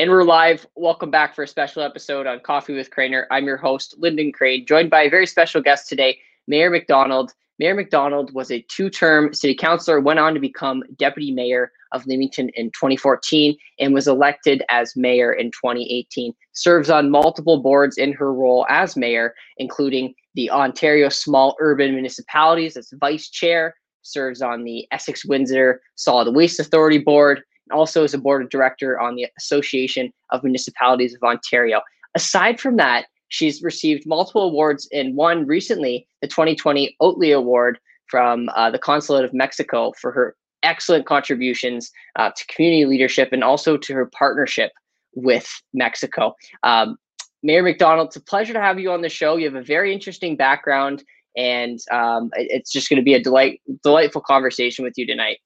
And we're live. Welcome back for a special episode on Coffee with Craner. I'm your host, Lyndon Crane, joined by a very special guest today, Mayor MacDonald. Mayor MacDonald was a two term city councilor, went on to become deputy mayor of Leamington in 2014, and was elected as mayor in 2018. Serves on multiple boards in her role as mayor, including the Ontario Small Urban Municipalities as vice chair, serves on the Essex Windsor Solid Waste Authority Board, also is a board of director on the Association of Municipalities of Ontario. Aside from that, she's received multiple awards and won recently the 2020 Ohtli Award from uh, the Consulate of Mexico for her excellent contributions uh, to community leadership and also to her partnership with Mexico. Um, Mayor MacDonald, it's a pleasure to have you on the show. You have a very interesting background, and um, it's just going to be a delight, delightful conversation with you tonight.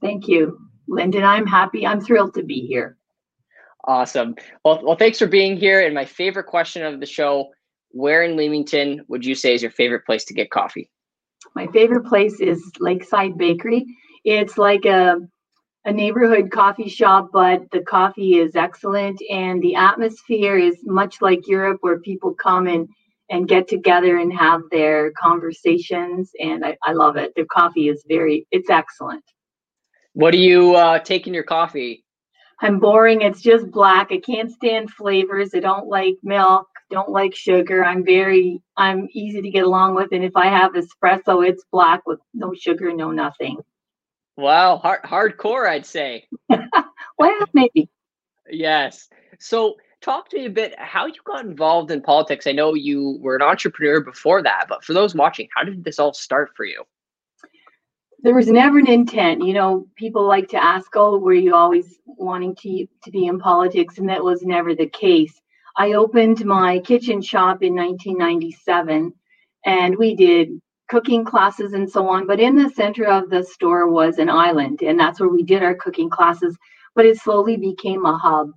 Thank you. Lyndon, I'm happy. I'm thrilled to be here. Awesome. Well, well, thanks for being here. And my favorite question of the show: Where in Leamington would you say is your favorite place to get coffee? My favorite place is Lakeside Bakery. It's like a a neighborhood coffee shop, but the coffee is excellent, and the atmosphere is much like Europe, where people come and and get together and have their conversations. And I, I love it. The coffee is very, it's excellent. What do you uh, take in your coffee? I'm boring. It's just black. I can't stand flavors. I don't like milk. Don't like sugar. I'm very, I'm easy to get along with. And if I have espresso, it's black with no sugar, no nothing. Wow, hard, hardcore, I'd say. well, maybe. Yes. So, talk to me a bit how you got involved in politics. I know you were an entrepreneur before that, but for those watching, how did this all start for you? There was never an intent. You know, people like to ask, "Oh, were you always wanting to to be in politics?" And that was never the case. I opened my kitchen shop in 1997, and we did cooking classes and so on. But in the center of the store was an island, and that's where we did our cooking classes. But it slowly became a hub.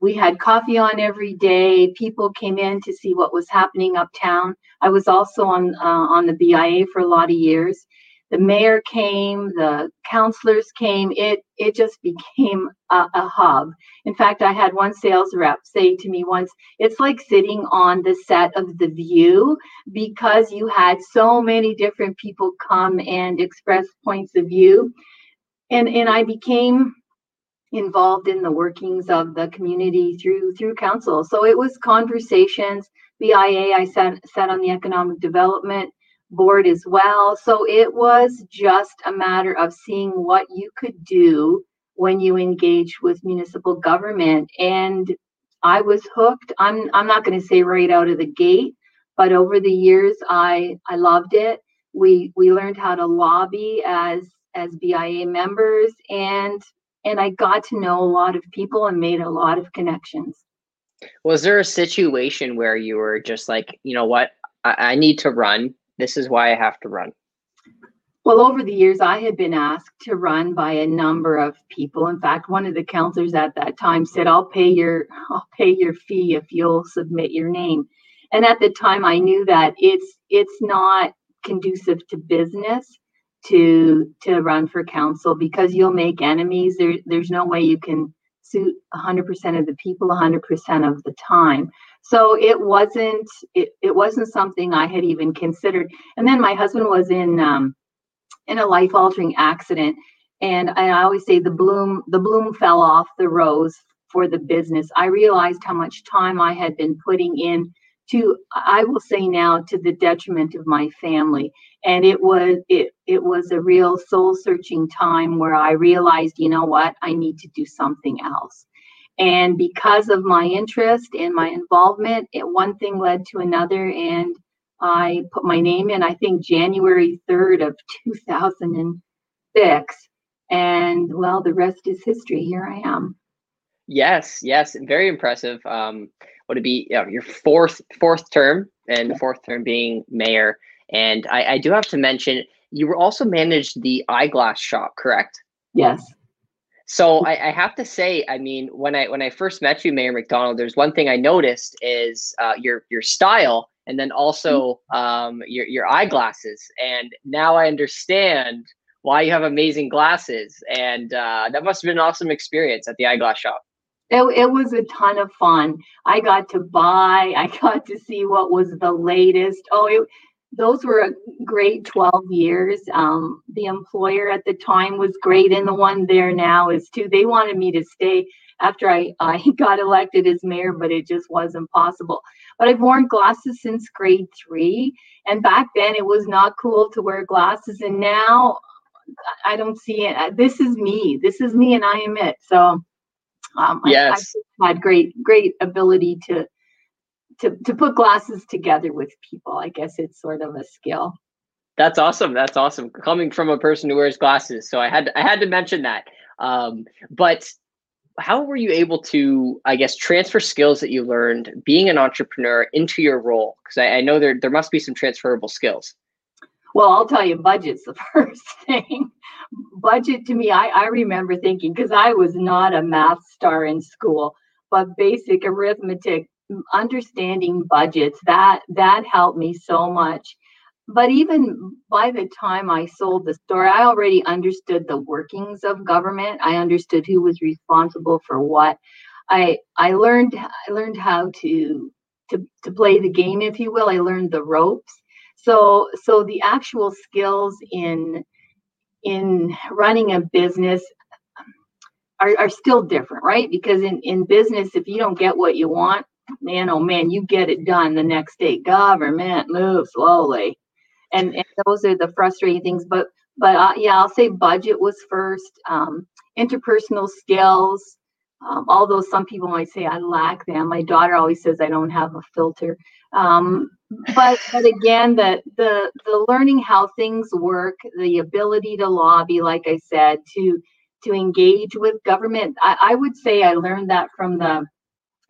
We had coffee on every day. People came in to see what was happening uptown. I was also on uh, on the BIA for a lot of years, the mayor came, the counselors came. It it just became a, a, hub. In fact, I had one sales rep say to me once, "It's like sitting on the set of The View because you had so many different people come and express points of view." And and I became involved in the workings of the community through through council. So it was conversations. BIA, I sat sat on the economic development board as well. So it was just a matter of seeing what you could do when you engage with municipal government. And I was hooked. I'm I'm not going to say right out of the gate, but over the years I I loved it. We we learned how to lobby as as BIA members and and I got to know a lot of people and made a lot of connections. Was there a situation where you were just like, you know what, I, I need to run this is why I have to run? Well, over the years, I had been asked to run by a number of people. In fact, one of the counselors at that time said, "I'll pay your I'll pay your fee if you'll submit your name." And at the time, I knew that it's it's not conducive to business to to run for council because you'll make enemies. There, there's no way you can suit 100% of the people 100% of the time. So it wasn't it, it wasn't something i had even considered. And then my husband was in um, in a life altering accident and i always say the bloom the bloom fell off the rose for the business. I realized how much time i had been putting in to i will say now to the detriment of my family. And it was it it was a real soul searching time where i realized you know what? I need to do something else. And because of my interest and my involvement it one thing led to another and i put my name in i think january 3rd of 2006 and well the rest is history. Here i am. Yes yes. Very impressive. Um would it be you know, your fourth fourth term and the fourth term being mayor and I, I do have to mention you were also managed the eyeglass shop correct yes so I, I, have to say, I mean, when I when I first met you, Mayor MacDonald, there's one thing I noticed is uh, your your style, and then also mm-hmm. um, your your eyeglasses. And now I understand why you have amazing glasses, and uh, that must have been an awesome experience at the eyeglass shop. It, it was a ton of fun. I got to buy, I got to see what was the latest. Oh, it, those were a great 12 years. Um, the employer at the time was great, and the one there now is too. They wanted me to stay after I, I got elected as mayor, but it just wasn't possible. But I've worn glasses since grade three, and back then it was not cool to wear glasses, and now I don't see it. This is me. This is me, and I am it. So um, yes, I, had great, great ability to to to put glasses together with people. I guess it's sort of a skill. That's awesome. That's awesome. Coming from a person who wears glasses, so I had I had to mention that. Um, but how were you able to, I guess, transfer skills that you learned being an entrepreneur into your role? Because I, I know there there must be some transferable skills. Well, I'll tell you, budget's the first thing budget to me, I, I remember thinking, because I was not a math star in school, but basic arithmetic, understanding budgets, that that helped me so much. But even by the time I sold the store, I already understood the workings of government. I understood who was responsible for what. I I learned I learned how to to to play the game, if you will. I learned the ropes. So so the actual skills in in running a business are, are still different, right? Because in, in business, if you don't get what you want, man, oh man, you get it done the next day. Government move slowly. And, and those are the frustrating things. But but uh, yeah, I'll say budget was first. Um, interpersonal skills, um, although some people might say I lack them. My daughter always says I don't have a filter. Um, but but again, the the the learning how things work, the ability to lobby, like I said, to to engage with government. I, I would say I learned that from the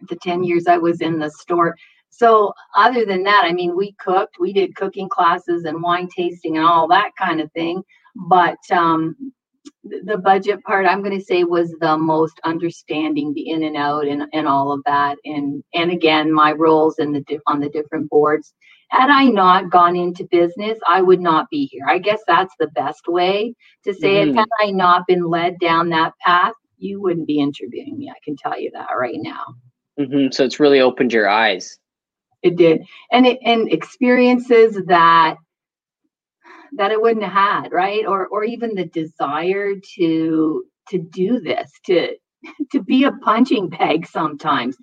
the 10 years I was in the store. So other than that, I mean, we cooked, we did cooking classes and wine tasting and all that kind of thing. But um, the budget part i'm going to say was the most understanding the in and out and, and all of that. And and again my roles in the on the different boards. Had i not gone into business i would not be here. I guess that's the best way to say mm-hmm. it had i not been led down that path you wouldn't be interviewing me. I can tell you that right now. Mm-hmm. so it's really opened your eyes. It did. And it and experiences that that I wouldn't have had, right? Or or even the desire to to do this, to to be a punching bag sometimes.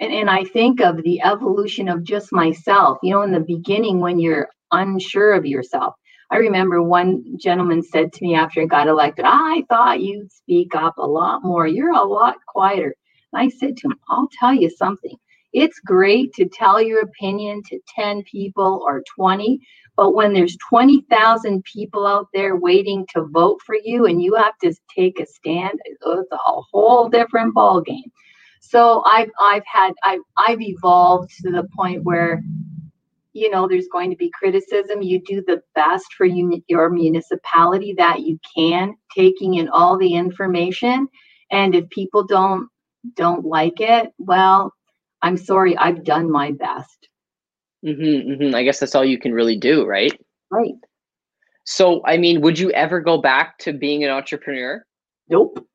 And and I think of the evolution of just myself, you know, in the beginning when you're unsure of yourself. I remember one gentleman said to me after I got elected, I thought you'd speak up a lot more. You're a lot quieter. And I said to him, I'll tell you something. It's great to tell your opinion to 10 people or 20, but when there's 20,000 people out there waiting to vote for you and you have to take a stand, it's a whole different ballgame. So I've I've had I've I've evolved to the point where you know there's going to be criticism. You do the best for you, your municipality that you can taking in all the information. And if people don't don't like it well i'm sorry i've done my best Mm-hmm, mm-hmm. I guess that's all you can really do, right? Right. So, I mean, would you ever go back to being an entrepreneur? Nope.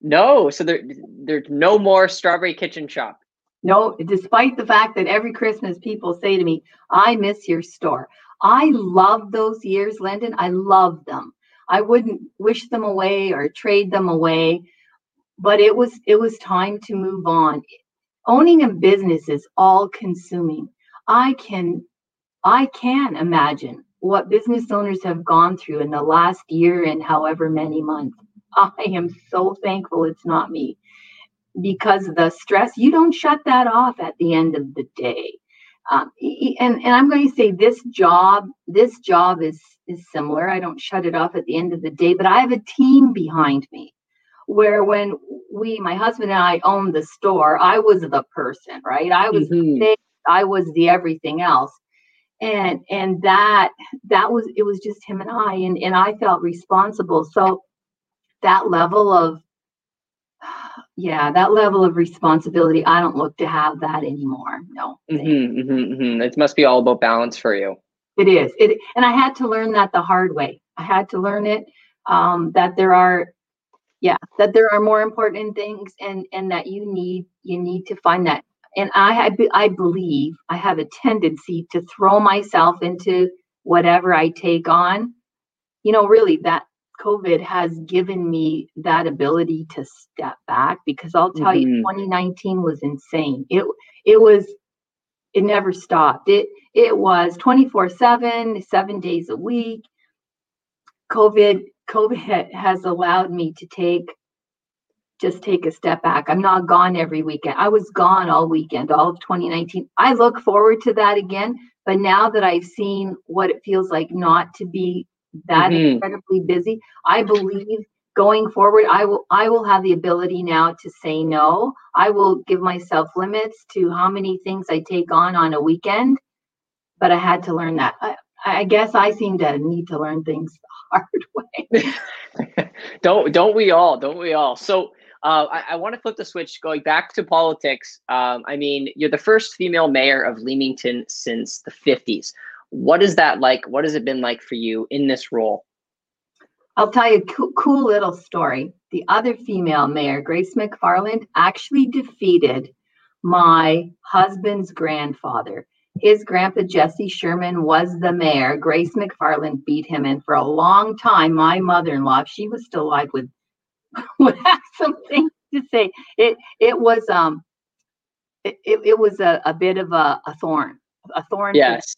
No. So there, there's no more strawberry kitchen shop. No, despite the fact that every Christmas people say to me, "I miss your store." I love those years, Lyndon. I love them. I wouldn't wish them away or trade them away, but it was it was time to move on. Owning a business is all consuming. I can I can imagine what business owners have gone through in the last year and however many months. I am so thankful it's not me because the stress, you don't shut that off at the end of the day. Um, and, and I'm going to say this job, this job is, is similar. I don't shut it off at the end of the day, but I have a team behind me where when we, my husband and I owned the store, I was the person, right? I was mm-hmm. I was the everything else. And and that that was it was just him and I and, and I felt responsible. So that level of yeah, that level of responsibility, I don't look to have that anymore. No. Mm-hmm, mm-hmm, mm-hmm. It must be all about balance for you. It is. It and I had to learn that the hard way. I had to learn it um, that there are yeah that there are more important things and and that you need you need to find that and i i, believe i have a tendency to throw myself into whatever i take on. You know really that covid has given me that ability to step back because i'll tell mm-hmm. you 2019 was insane. It it was it never stopped. It it was 24 7 7 days a week. Covid COVID has allowed me to take just take a step back. I'm not gone every weekend. I was gone all weekend, all of 2019. I look forward to that again. But now that I've seen what it feels like not to be that mm-hmm. incredibly busy, I believe going forward, I will I will have the ability now to say no. I will give myself limits to how many things I take on on a weekend. But I had to learn that. I, I guess I seem to need to learn things the hard way. don't don't we all? Don't we all? So uh, I, I want to flip the switch, going back to politics. Um, I mean, you're the first female mayor of Leamington since the 50s. What is that like? What has it been like for you in this role? I'll tell you a cool, cool little story. The other female mayor, Grace McFarland, actually defeated my husband's grandfather his grandpa Jesse Sherman was the mayor. Grace McFarland beat him, and for a long time, my mother-in-law, she was still alive, would would have something to say. It it was um it, it, was a, a bit of a, a thorn, a thorn. Yes.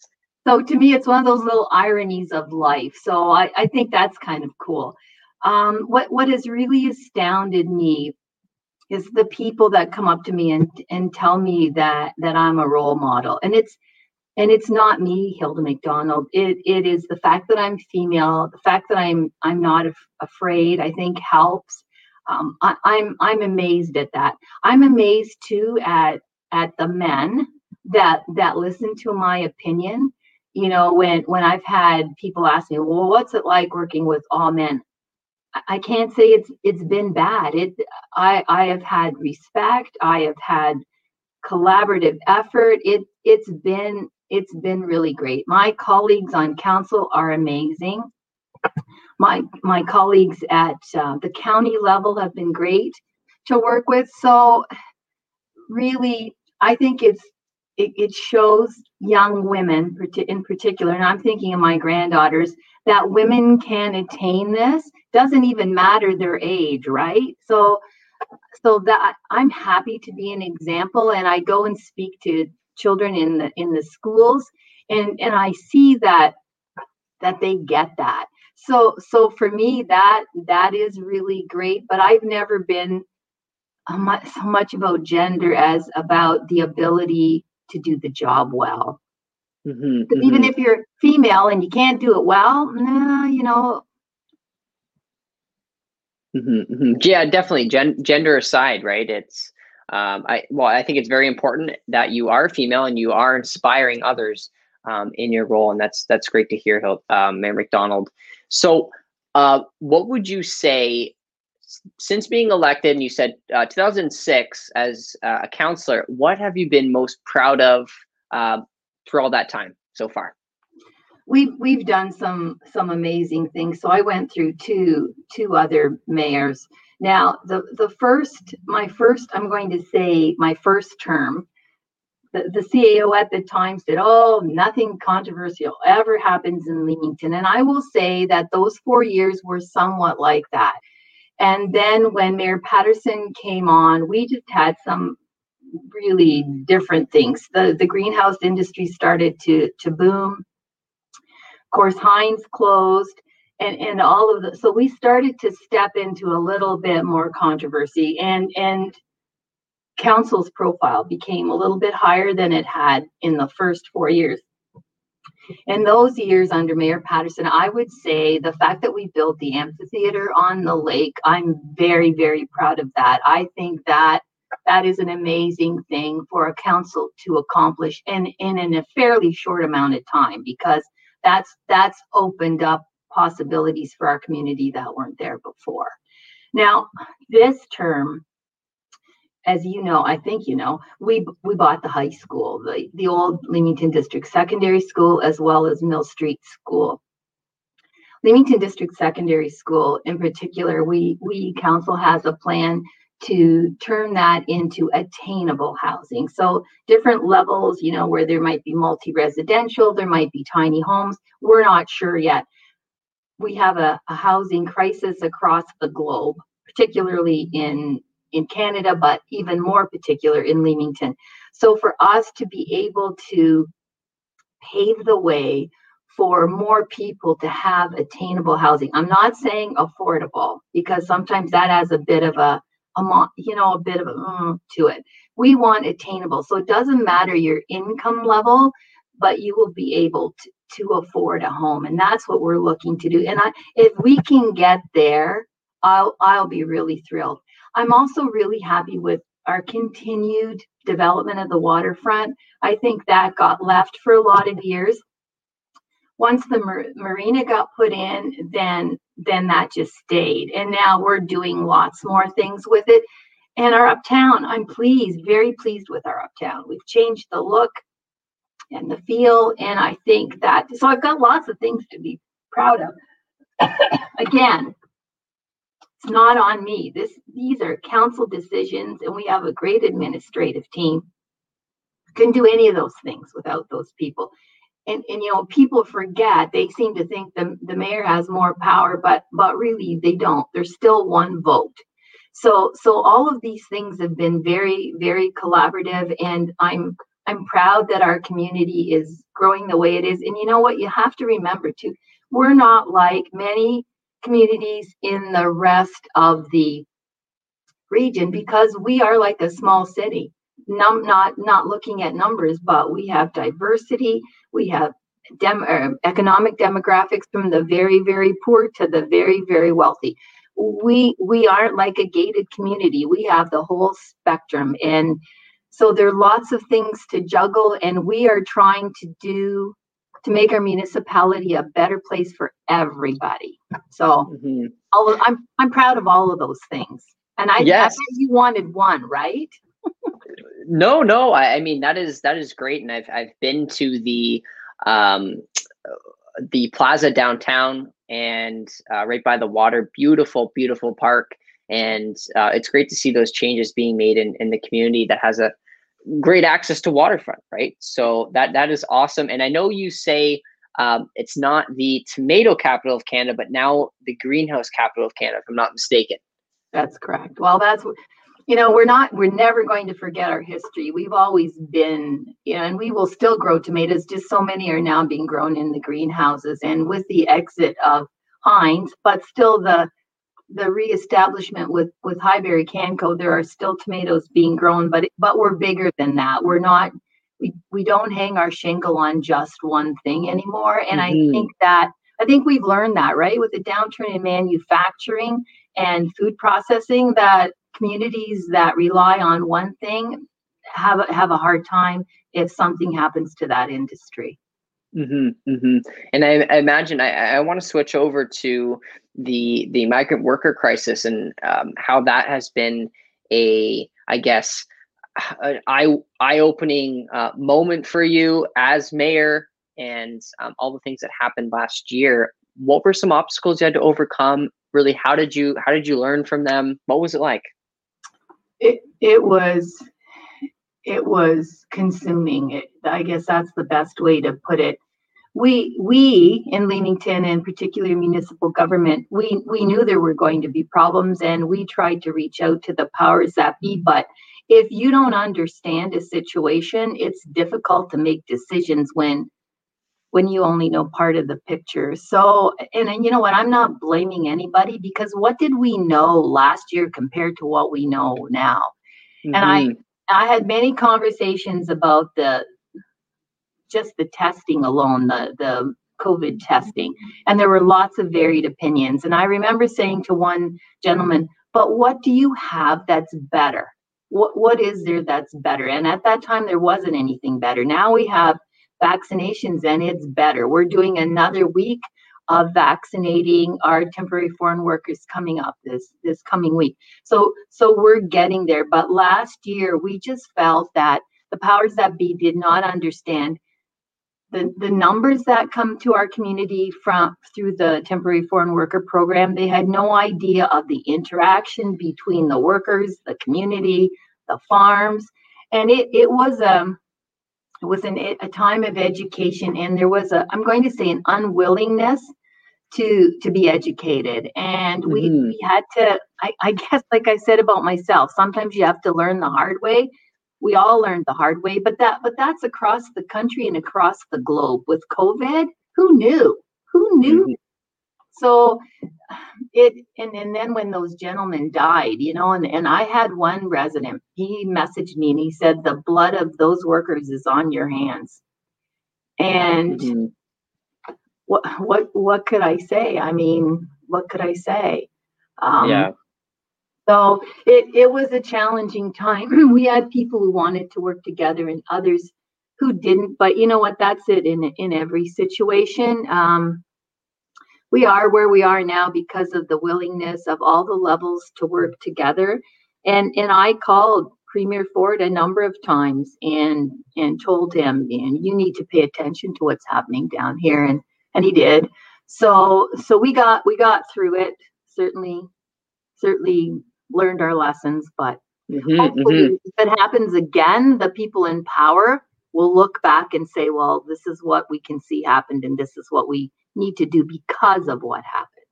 So to me, it's one of those little ironies of life. So I, I think that's kind of cool. Um, what what has really astounded me is the people that come up to me and and tell me that that I'm a role model, and it's and it's not me hilda macdonald. It it is the fact that i'm female the fact that i'm i'm not af- afraid i think helps. Um, I, i'm i'm amazed at that. I'm amazed too at at the men that that listen to my opinion. You know when when i've had people ask me well what's it like working with all men? I can't say it's it's been bad. It i i have had respect. I have had collaborative effort. It it's been it's been really great. My colleagues on council are amazing. My my colleagues at uh, the county level have been great to work with. So really, I think it's it, it shows young women in particular, and I'm thinking of my granddaughters, that women can attain this. Doesn't even matter their age, right? So so that I'm happy to be an example, and I go and speak to children in the in the schools. And and i see that that they get that. So so for me that that is really great but i've never been much, so much about gender as about the ability to do the job well. Mm-hmm, mm-hmm. even if you're female and you can't do it well nah, you know. Mm-hmm, mm-hmm. yeah definitely. Gen- gender aside right it's um, I well, I think it's very important that you are female and you are inspiring others um, in your role, and that's that's great to hear, um, Mayor MacDonald. So, uh, what would you say since being elected? And you said uh, 2006 as uh, a councilor. What have you been most proud of uh, through all that time so far? We've we've done some some amazing things. So I went through two two other mayors now, the, the first, my first, I'm going to say my first term, the, the CAO at the time said, oh, nothing controversial ever happens in Leamington. And I will say that those four years were somewhat like that. And then when Mayor Paterson came on, we just had some really different things. The the greenhouse industry started to to boom. Of course, Heinz closed and and all of the so we started to step into a little bit more controversy and and council's profile became a little bit higher than it had in the first four years. In those years under mayor paterson i would say the fact that we built the amphitheater on the lake i'm very very proud of that. I think that that is an amazing thing for a council to accomplish and, and in a fairly short amount of time because that's that's opened up possibilities for our community that weren't there before. Now, this term, as you know, I think you know, we we bought the high school, the, the old Leamington District Secondary School, as well as Mill Street School. Leamington District Secondary School in particular, we we council has a plan to turn that into attainable housing. So different levels, you know, where there might be multi-residential, there might be tiny homes. We're not sure yet. We have a, a housing crisis across the globe, particularly in in Canada, but even more particular in Leamington. So for us to be able to pave the way for more people to have attainable housing. I'm not saying affordable because sometimes that has a bit of a, a you know, a bit of a mm, to it. We want attainable. So it doesn't matter your income level, but you will be able to, to afford a home. And that's what we're looking to do. And I, if we can get there, I'll I'll be really thrilled. I'm also really happy with our continued development of the waterfront. I think that got left for a lot of years. Once the mar- marina got put in, then then that just stayed. And now we're doing lots more things with it. And our uptown, I'm pleased, very pleased with our uptown. We've changed the look and the feel. And I think that so I've got lots of things to be proud of. Again, it's not on me. This these are council decisions, and we have a great administrative team. Couldn't do any of those things without those people. And, and you know, people forget, they seem to think the, the mayor has more power, but but really they don't. There's still one vote. So so all of these things have been very, very collaborative, and I'm I'm proud that our community is growing the way it is. And you know what? You have to remember too, we're not like many communities in the rest of the region because we are like a small city. Num- not not looking at numbers, but we have diversity. We have dem- er, economic demographics from the very very poor to the very very wealthy. We we aren't like a gated community. We have the whole spectrum, and so there are lots of things to juggle. And we are trying to do to make our municipality a better place for everybody. So mm-hmm. all of, I'm I'm proud of all of those things. And I, yes. I you wanted one, right? no, no. I, I, mean that is that is great, and I've I've been to the um, the plaza downtown and uh, right by the water. Beautiful, beautiful park, and uh, it's great to see those changes being made in in the community that has a great access to waterfront, right? So that that is awesome. And I know you say um, it's not the tomato capital of Canada, but now the greenhouse capital of Canada, if I'm not mistaken. That's correct. Well, that's you know we're not we're never going to forget our history. We've always been, you know, and we will still grow tomatoes. Just so many are now being grown in the greenhouses, and with the exit of Heinz, but still the the reestablishment with with Highbury Canco, there are still tomatoes being grown, but but we're bigger than that. We're not we we don't hang our shingle on just one thing anymore. And mm-hmm. I think that I think we've learned that right with the downturn in manufacturing and food processing that communities that rely on one thing have have a hard time if something happens to that industry. Mm-hmm, mm-hmm. And I, I imagine I, I want to switch over to the the migrant worker crisis and um, how that has been a I guess an eye eye opening uh, moment for you as mayor and um, all the things that happened last year. What were some obstacles you had to overcome? Really, how did you how did you learn from them? What was it like? It it was it was consuming. It, I guess that's the best way to put it we we in Leamington and particularly municipal government, we we knew there were going to be problems and we tried to reach out to the powers that be. But if you don't understand a situation, it's difficult to make decisions when when you only know part of the picture. So and, and you know what, I'm not blaming anybody because what did we know last year compared to what we know now? Mm-hmm. And I mm-hmm. I had many conversations about the just the testing alone, the the COVID testing, and there were lots of varied opinions. And I remember saying to one gentleman, "But what do you have that's better? What what is there that's better?" And at that time, there wasn't anything better. Now we have vaccinations, and it's better. We're doing another week of vaccinating our temporary foreign workers coming up this this coming week. So so we're getting there. But last year we just felt that the powers that be did not understand the, the numbers that come to our community from through the temporary foreign worker program they had no idea of the interaction between the workers the community the farms and it, it was um it was an, a time of education and there was a i'm going to say an unwillingness to to be educated and we, Mhm. we had to I, I guess like i said about myself sometimes you have to learn the hard way we all learned the hard way but that but that's across the country and across the globe with covid who knew who knew Mhm. so it and, and then when those gentlemen died you know and, and i had one resident he messaged me and he said the blood of those workers is on your hands and Mhm. What what what could i say? I mean what could i say? Um yeah. so it it was a challenging time. We had people who wanted to work together and others who didn't but you know what? That's it in in every situation. Um we are where we are now because of the willingness of all the levels to work together. And and i called premier ford a number of times and and told him and you need to pay attention to what's happening down here. And and he did. So so we got we got through it. Certainly certainly learned our lessons but Mhm, hopefully mhm. if it happens again the people in power will look back and say well this is what we can see happened and this is what we need to do because of what happened.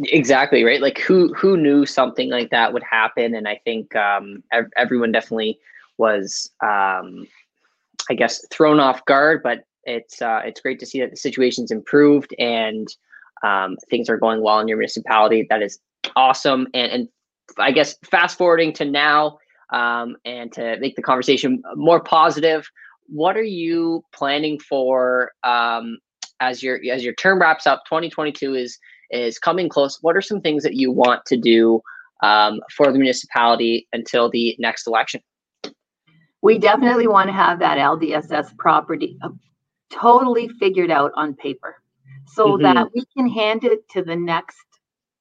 Exactly right? Like who who knew something like that would happen? And i think um ev- everyone definitely was um i guess thrown off guard but it's uh it's great to see that the situation's improved and um things are going well in your municipality that is awesome and and i guess fast forwarding to now um and to make the conversation more positive what are you planning for um as your as your term wraps up 2022 is is coming close. What are some things that you want to do um, for the municipality until the next election? we definitely want to have that ldss property uh, totally figured out on paper so Mhm. that we can hand it to the next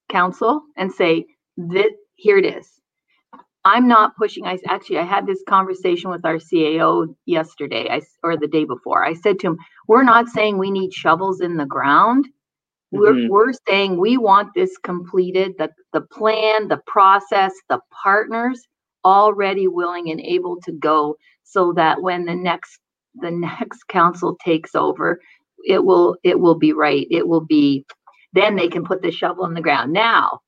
council and say that here it is i'm not pushing i actually i had this conversation with our cao yesterday I, or the day before i said to him we're not saying we need shovels in the ground we're, Mhm. we're saying we want this completed the, the plan the process the partners already willing and able to go so that when the next the next council takes over it will it will be right. It will be then they can put the shovel in the ground. Now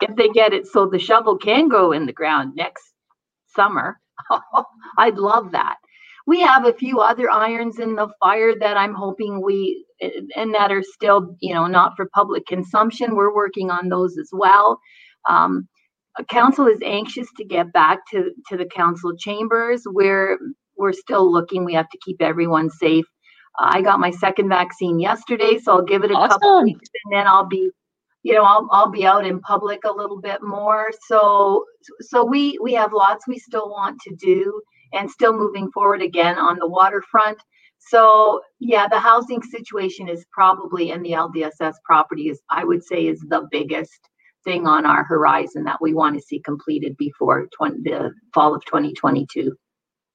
if they get it so the shovel can go in the ground next summer i'd love that. We have a few other irons in the fire that i'm hoping we and that are still you know not for public consumption. We're working on those as well. Um, council is anxious to get back to to the council chambers where we're still looking. We have to keep everyone safe. I got my second vaccine yesterday so i'll give it a couple Awesome. weeks and then i'll be you know I'll, I'll be out in public a little bit more. So so we we have lots we still want to do and still moving forward again on the waterfront. So yeah the housing situation is probably and the ldss property is i would say is the biggest thing on our horizon that we want to see completed before 20, the fall of 2022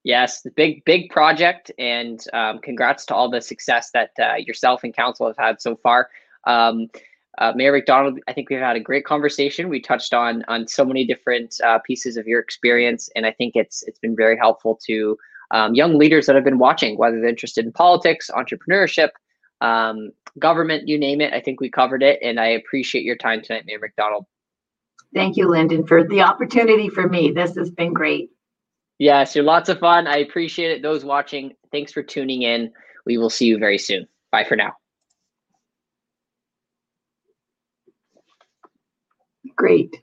Yes, the big big project, and um, congrats to all the success that uh, yourself and council have had so far. Um, uh, Mayor MacDonald, I think we've had a great conversation. We touched on on so many different uh, pieces of your experience, and I think it's it's been very helpful to um, young leaders that have been watching, whether they're interested in politics, entrepreneurship, um, government, you name it. I think we covered it, and I appreciate your time tonight, Mayor MacDonald. thank you lyndon for the opportunity for me this has been great Yes, you're lots of fun. I appreciate it. Those watching, thanks for tuning in. We will see you very soon. Bye for now. great